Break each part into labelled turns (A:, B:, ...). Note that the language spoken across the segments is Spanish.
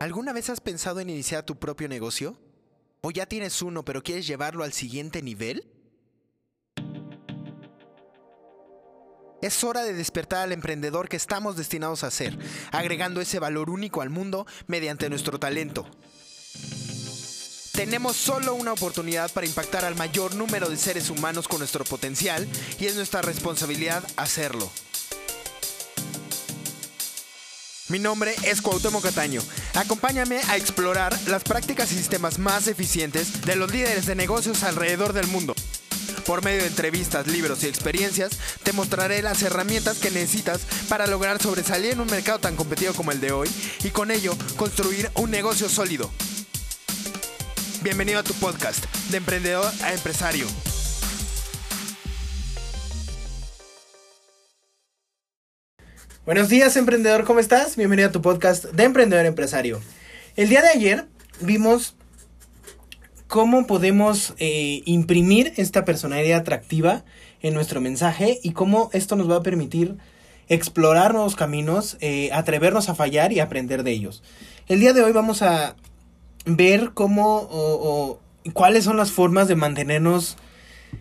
A: ¿Alguna vez has pensado en iniciar tu propio negocio? ¿O ya tienes uno pero quieres llevarlo al siguiente nivel? Es hora de despertar al emprendedor que estamos destinados a ser, agregando ese valor único al mundo mediante nuestro talento. Tenemos solo una oportunidad para impactar al mayor número de seres humanos con nuestro potencial y es nuestra responsabilidad hacerlo. Mi nombre es Cuauhtémoc Cataño. Acompáñame a explorar las prácticas y sistemas más eficientes de los líderes de negocios alrededor del mundo. Por medio de entrevistas, libros y experiencias, te mostraré las herramientas que necesitas para lograr sobresalir en un mercado tan competido como el de hoy y con ello construir un negocio sólido. Bienvenido a tu podcast, de emprendedor a empresario. Buenos días, emprendedor, ¿cómo estás? Bienvenido a tu podcast de Emprendedor Empresario. El día de ayer vimos cómo podemos eh, imprimir esta personalidad atractiva en nuestro mensaje y cómo esto nos va a permitir explorar nuevos caminos, eh, atrevernos a fallar y aprender de ellos. El día de hoy vamos a ver cómo o, cuáles son las formas de mantenernos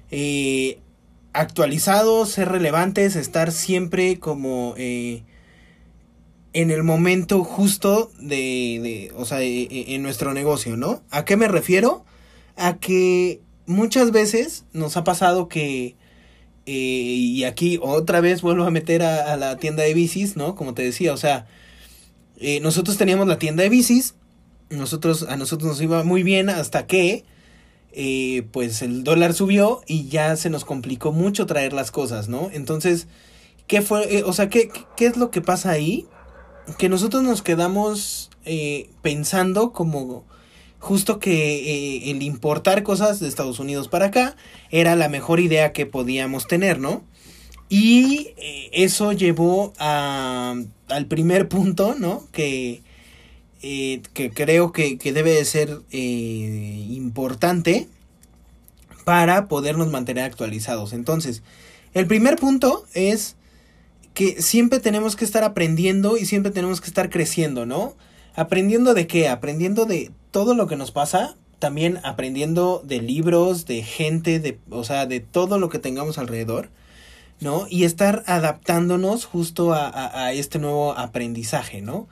A: eh, actualizados, ser relevantes, estar siempre como eh, en el momento justo de, de o sea, e, e, en nuestro negocio, ¿no? ¿A qué me refiero? A que muchas veces nos ha pasado que, eh, y aquí otra vez vuelvo a meter a, la tienda de bicis, ¿no? Como te decía, o sea, eh, nosotros teníamos la tienda de bicis, nosotros, a nosotros nos iba muy bien hasta que eh, pues el dólar subió y ya se nos complicó mucho traer las cosas, ¿no? Entonces, ¿qué fue? Eh, o sea, ¿qué, ¿qué, es lo que pasa ahí? Que nosotros nos quedamos eh, pensando como justo que el importar cosas de Estados Unidos para acá era la mejor idea que podíamos tener, ¿no? Y eso llevó a, al primer punto, ¿no? Que eh, que creo que, que, debe de ser eh, importante para podernos mantener actualizados. Entonces, el primer punto es que siempre tenemos que estar aprendiendo y siempre tenemos que estar creciendo, ¿no? Aprendiendo de qué? Aprendiendo de todo lo que nos pasa, también aprendiendo de libros, de gente, de, o sea, de todo lo que tengamos alrededor, ¿no? Y estar adaptándonos justo a, a, a este nuevo aprendizaje, ¿no?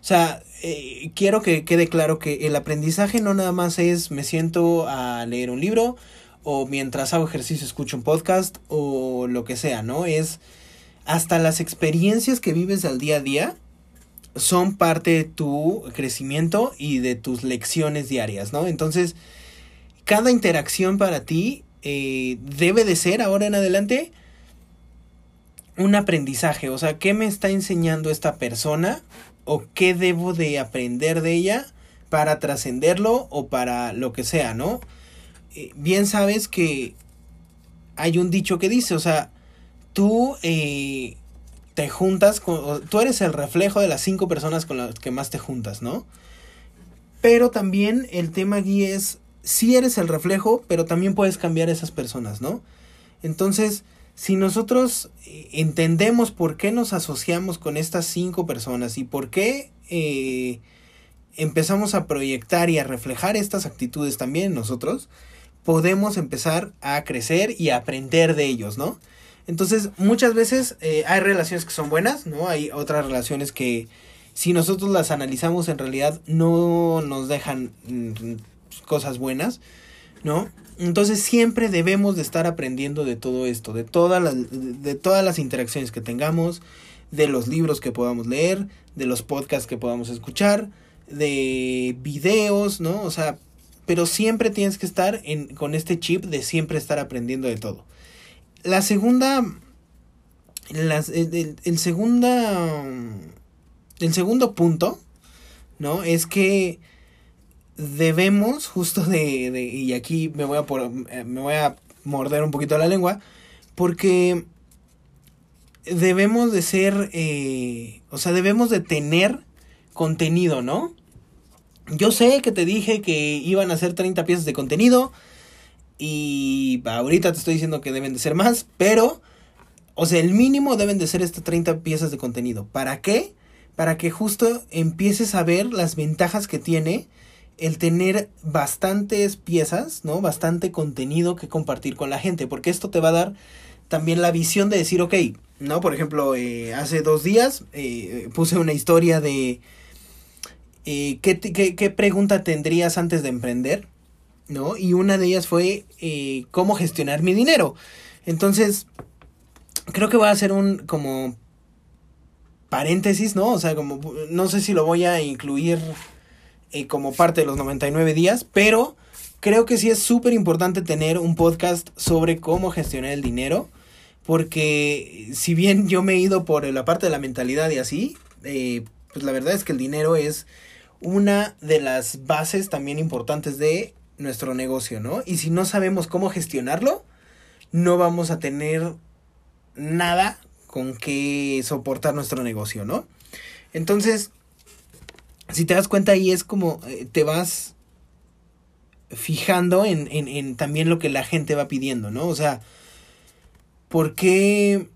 A: O sea, eh, quiero que quede claro que el aprendizaje no nada más es me siento a leer un libro o mientras hago ejercicio escucho un podcast o lo que sea, ¿no? Es hasta las experiencias que vives al día a día son parte de tu crecimiento y de tus lecciones diarias, ¿no? Entonces, cada interacción para ti eh, debe de ser ahora en adelante un aprendizaje, o sea, ¿qué me está enseñando esta persona o qué debo de aprender de ella para trascenderlo o para lo que sea, ¿no? Eh, bien sabes que hay un dicho que dice, o sea, tú eh, te juntas con, tú eres el reflejo de las cinco personas con las que más te juntas, ¿no? Pero también el tema aquí es, sí eres el reflejo, pero también puedes cambiar esas personas, ¿no? Entonces, si nosotros eh, entendemos por qué nos asociamos con estas cinco personas y por qué eh, empezamos a proyectar y a reflejar estas actitudes también en nosotros, podemos empezar a crecer y a aprender de ellos, ¿no? Entonces, muchas veces eh, hay relaciones que son buenas, ¿no? Hay otras relaciones que si nosotros las analizamos en realidad no nos dejan mm, cosas buenas, ¿no? Entonces siempre debemos de estar aprendiendo de todo esto, de todas las, de todas las interacciones que tengamos, de los libros que podamos leer, de los podcasts que podamos escuchar, de videos, ¿no? O sea, pero siempre tienes que estar en, con este chip de siempre estar aprendiendo de todo. La segunda, el, el, el, segunda, el segundo punto, ¿no? Es que debemos justo de, de, y aquí me voy a por, me voy a morder un poquito la lengua porque debemos de ser eh, o sea debemos de tener contenido no yo sé que te dije que iban a ser 30 piezas de contenido y ahorita te estoy diciendo que deben de ser más pero o sea el mínimo deben de ser estas 30 piezas de contenido. Para qué para que justo empieces a ver las ventajas que tiene el tener bastantes piezas, ¿no? Bastante contenido que compartir con la gente, porque esto te va a dar también la visión de decir, ok, ¿no? Por ejemplo, eh, hace dos días eh, puse una historia de eh, ¿qué, qué, qué, pregunta tendrías antes de emprender, ¿no? Y una de ellas fue cómo gestionar mi dinero. Entonces, creo que voy a hacer un como paréntesis, ¿no? O sea, como no sé si lo voy a incluir eh, como parte de los 99 días, pero creo que sí es súper importante tener un podcast sobre cómo gestionar el dinero, porque si bien yo me he ido por la parte de la mentalidad y así, eh, pues la verdad es que el dinero es una de las bases también importantes de nuestro negocio, ¿no? Y si no sabemos cómo gestionarlo, no vamos a tener nada con qué soportar nuestro negocio, ¿no? Entonces, si te das cuenta ahí es como eh, te vas fijando en, en, también lo que la gente va pidiendo, ¿no? O sea, ¿por qué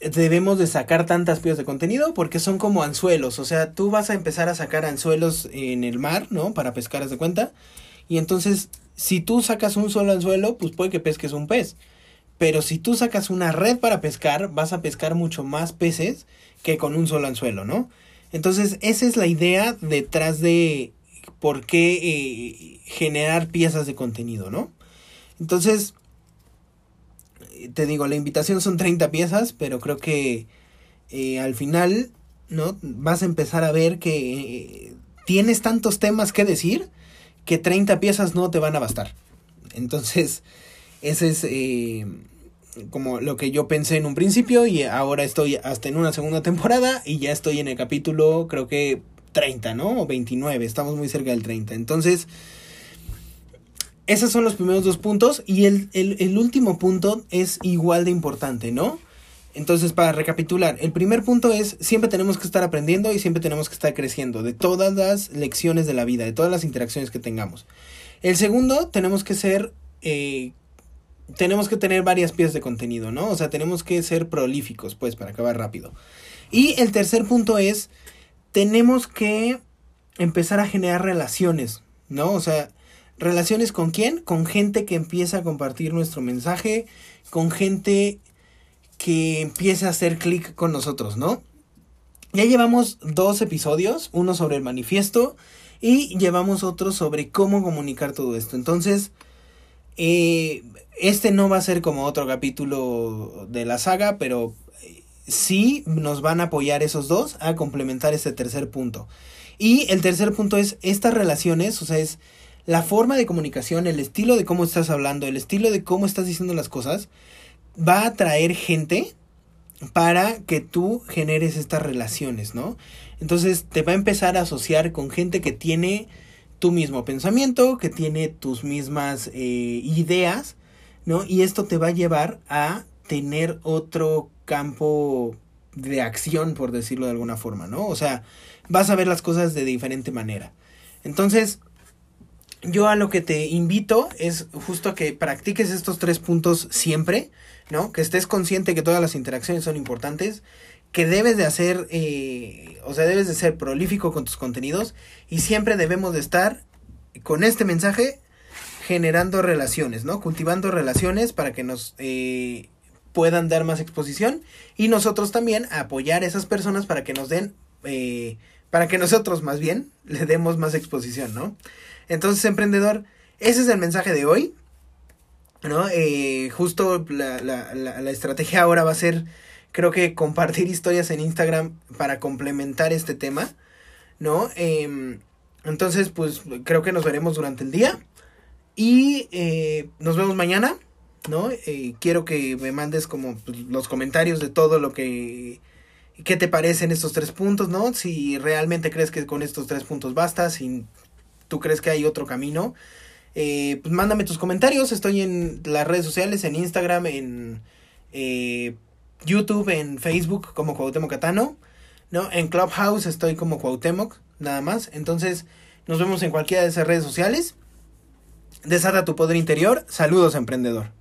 A: debemos de sacar tantas piezas de contenido? Porque son como anzuelos, o sea, tú vas a empezar a sacar anzuelos en el mar, ¿no? Para pescar, de cuenta. Y entonces, si tú sacas un solo anzuelo, pues puede que pesques un pez. Pero si tú sacas una red para pescar, vas a pescar mucho más peces que con un solo anzuelo, ¿no? Entonces, esa es la idea detrás de por qué eh, generar piezas de contenido, ¿no? Entonces, te digo, la invitación son 30 piezas, pero creo que eh, al final, ¿no? Vas a empezar a ver que eh, tienes tantos temas que decir que 30 piezas no te van a bastar. Entonces, ese es como lo que yo pensé en un principio y ahora estoy hasta en una segunda temporada y ya estoy en el capítulo creo que 30, ¿no? O 29, estamos muy cerca del 30. Entonces, esos son los primeros dos puntos y el, el último punto es igual de importante, ¿no? Entonces, para recapitular, el primer punto es, siempre tenemos que estar aprendiendo y siempre tenemos que estar creciendo de todas las lecciones de la vida, de todas las interacciones que tengamos. El segundo, tenemos que ser eh, tenemos que tener varias piezas de contenido, ¿no? O sea, tenemos que ser prolíficos, pues, para acabar rápido. Y el tercer punto es, tenemos que empezar a generar relaciones, ¿no? O sea, relaciones con quién? Con gente que empieza a compartir nuestro mensaje, con gente que empieza a hacer clic con nosotros, ¿no? Ya llevamos dos episodios, uno sobre el manifiesto y llevamos otro sobre cómo comunicar todo esto. Entonces, eh, este no va a ser como otro capítulo de la saga, pero sí nos van a apoyar esos dos a complementar este tercer punto. Y el tercer punto es estas relaciones, o sea, es la forma de comunicación, el estilo de cómo estás hablando, el estilo de cómo estás diciendo las cosas, va a atraer gente para que tú generes estas relaciones, ¿no? Entonces te va a empezar a asociar con gente que tiene tu mismo pensamiento, que tiene tus mismas eh, ideas, ¿no? Y esto te va a llevar a tener otro campo de acción, por decirlo de alguna forma, ¿no? O sea, vas a ver las cosas de diferente manera. Entonces, yo a lo que te invito es justo a que practiques estos tres puntos siempre, ¿no? Que estés consciente que todas las interacciones son importantes, que debes de hacer, eh, o sea, debes de ser prolífico con tus contenidos y siempre debemos de estar con este mensaje generando relaciones, ¿no? Cultivando relaciones para que nos eh, puedan dar más exposición y nosotros también apoyar a esas personas para que nos den, eh, para que nosotros más bien le demos más exposición, ¿no? Entonces, emprendedor, ese es el mensaje de hoy, ¿no? justo la, la, la, la estrategia ahora va a ser creo que compartir historias en Instagram para complementar este tema, ¿no? Em, entonces, pues creo que nos veremos durante el día y eh, nos vemos mañana, ¿no? Eh, quiero que me mandes como pues, los comentarios de todo lo que... ¿Qué te parecen estos tres puntos, no? Si realmente crees que con estos tres puntos basta, si tú crees que hay otro camino, eh, pues mándame tus comentarios. Estoy en las redes sociales, en Instagram, en YouTube, en Facebook como Cuauhtémoc Catano, ¿no? En Clubhouse estoy como Cuauhtémoc, nada más. Entonces, nos vemos en cualquiera de esas redes sociales. Desata tu poder interior. Saludos, emprendedor.